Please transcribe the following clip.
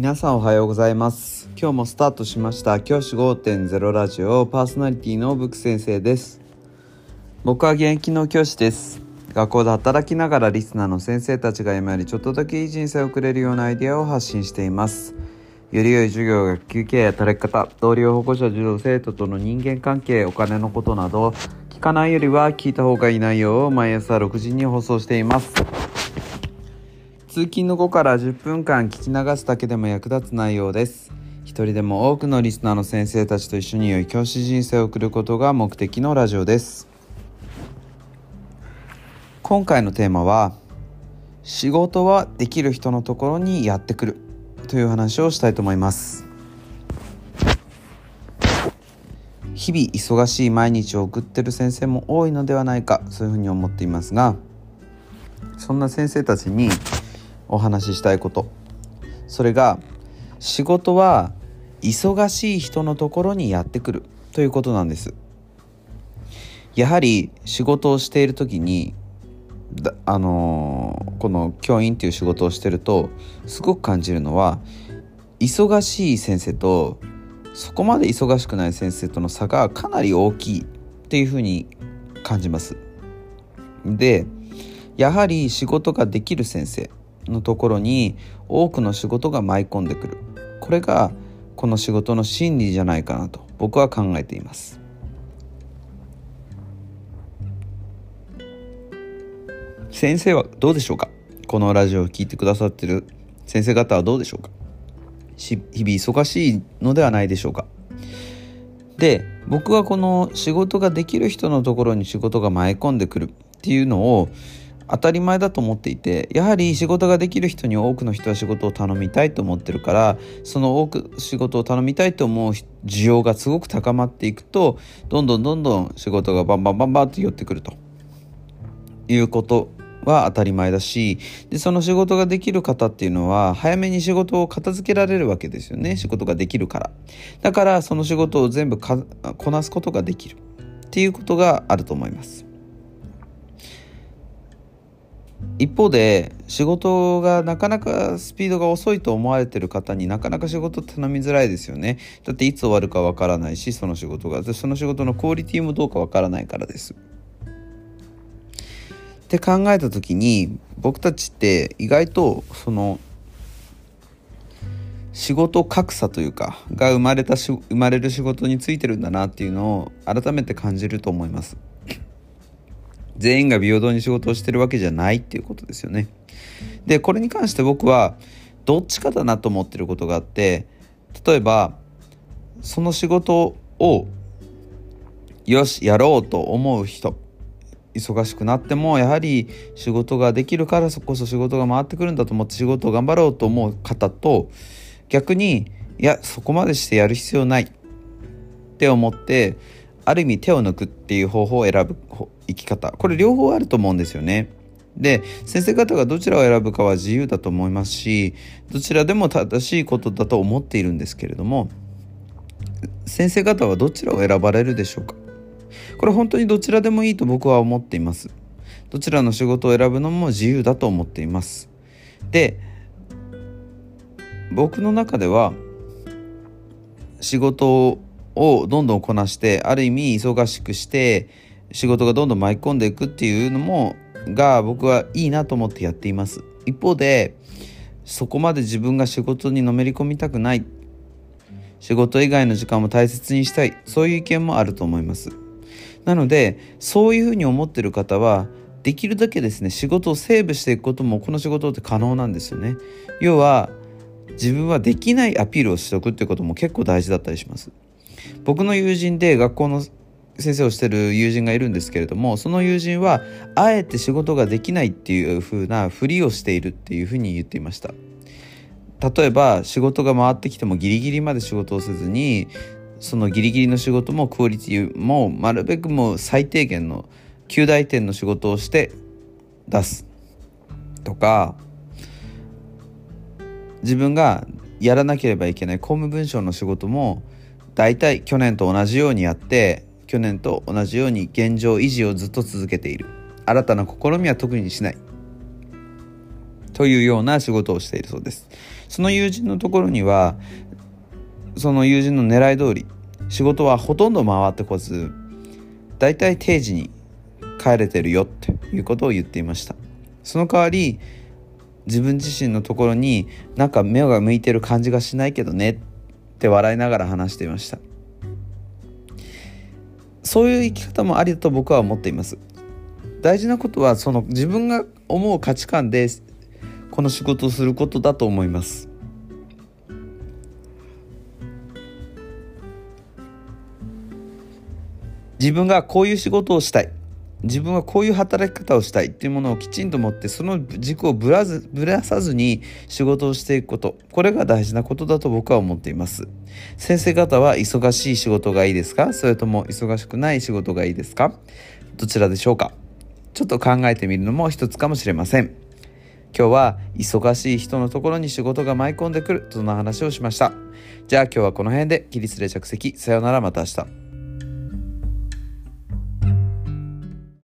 皆さんおはようございます。今日もスタートしました。教師5.0ラジオ。パーソナリティのブク先生です。僕は現役の教師です。学校で働きながらリスナーの先生たちが今よりちょっとだけいい人生を送れるようなアイデアを発信しています。より良い授業学級経営働き方同僚保護者児童生徒との人間関係お金のことなど聞かないよりは聞いた方がいい内容を毎朝6時に放送しています。通勤の後から10分間聞き流すだけでも役立つ内容です。一人でも多くのリスナーの先生たちと一緒に良い教師人生を送ることが目的のラジオです。今回のテーマは仕事はできる人のところにやってくるという話をしたいと思います。日々忙しい毎日を送ってる先生も多いのではないかそういうふうに思っていますがそんな先生たちにお話ししたいことそれが仕事は忙しい人のところにやってくるということなんですやはり仕事をしている時にあのー、この教員っていう仕事をしてるとすごく感じるのは忙しい先生とそこまで忙しくない先生との差がかなり大きいっていうふうに感じます。でやはり仕事ができる先生のところに多くの仕事が舞い込んでくる。これがこの仕事の真理じゃないかなと僕は考えています。先生はどうでしょうか？このラジオを聴いてくださってる先生方はどうでしょうか？日々忙しいのではないでしょうか？で僕はこの仕事ができる人のところに仕事が舞い込んでくるっていうのを当たり前だと思っていてやはり仕事ができる人に多くの人は仕事を頼みたいと思ってるからその多く仕事を頼みたいと思う需要がすごく高まっていくとどんどんどんどん仕事がバンバンバンバンと寄ってくると。いうことは当たり前だしでその仕事ができる方っていうのは早めに仕事を片付けられるわけですよね。仕事ができるから。だからその仕事を全部こなすことができる。っていうことがあると思います。一方で仕事がなかなかスピードが遅いと思われてる方になかなか仕事頼みづらいですよね。だっていつ終わるかわからないしその仕事がその仕事のクオリティもどうかわからないからです。って考えた時に僕たちって意外とその仕事格差というかが生まれた生まれる仕事についてるんだなっていうのを改めて感じると思います。全員が平等に仕事をしてるわけじゃないっていうことですよね。でこれに関して僕はどっちかだなと思ってることがあって例えばその仕事をよしやろうと思う人忙しくなってもやはり仕事ができるからそこそ仕事が回ってくるんだと思って仕事を頑張ろうと思う方と逆にいやそこまでしてやる必要ないって思ってある意味手を抜くっていう方法を選ぶ生き方。これ両方あると思うんですよね。で先生方がどちらを選ぶかは自由だと思いますしどちらでも正しいことだと思っているんですけれども先生方はどちらを選ばれるでしょうか？これ本当にどちらでもいいと僕は思っています。どちらの仕事を選ぶのも自由だと思っています。で僕の中では仕事をどんどんこなしてある意味忙しくして仕事がどんどん舞い込んでいくっていうのもが僕はいいなと思ってやっています。一方でそこまで自分が仕事にのめり込みたくない。仕事以外の時間も大切にしたい。そういう意見もあると思います。なのでそういうふうに思ってる方はできるだけですね仕事をセーブしていくこともこの仕事って可能なんですよね。要は自分はできないアピールをしておくっていうことも結構大事だったりします。僕の友人で学校の先生をしてる友人がいるんですけれどもその友人はあえて仕事ができないっていう風なふりをしているっていうふうに言っていました。例えば仕事が回ってきてもギリギリまで仕事をせずにそのギリギリの仕事もクオリティもなるべくもう最低限の9大点の仕事をして出す。とか自分がやらなければいけない公務文書の仕事も大体去年と同じようにやって去年と同じように現状維持をずっと続けている。新たな試みは特にしない。というような仕事をしているそうです。その友人のところにはその友人の狙い通り仕事はほとんど回ってこずだいたい定時に帰れてるよっていうことを言っていました。その代わり自分自身のところになんか目が向いてる感じがしないけどねって笑いながら話していました。そういう生き方もありだと僕は思っています。大事なことはその自分が思う価値観でこの仕事をすることだと思います。自分がこういう仕事をしたい。自分はこういう働き方をしたいっていうものをきちんと持ってその軸をぶらずぶらさずに仕事をしていくこと。これが大事なことだと僕は思っています。先生方は忙しい仕事がいいですか？それとも忙しくない仕事がいいですか？どちらでしょうか？ちょっと考えてみるのも一つかもしれません。今日は忙しい人のところに仕事が舞い込んでくるそんな話をしました。じゃあ今日はこの辺で起立で着席。さようならまた明日。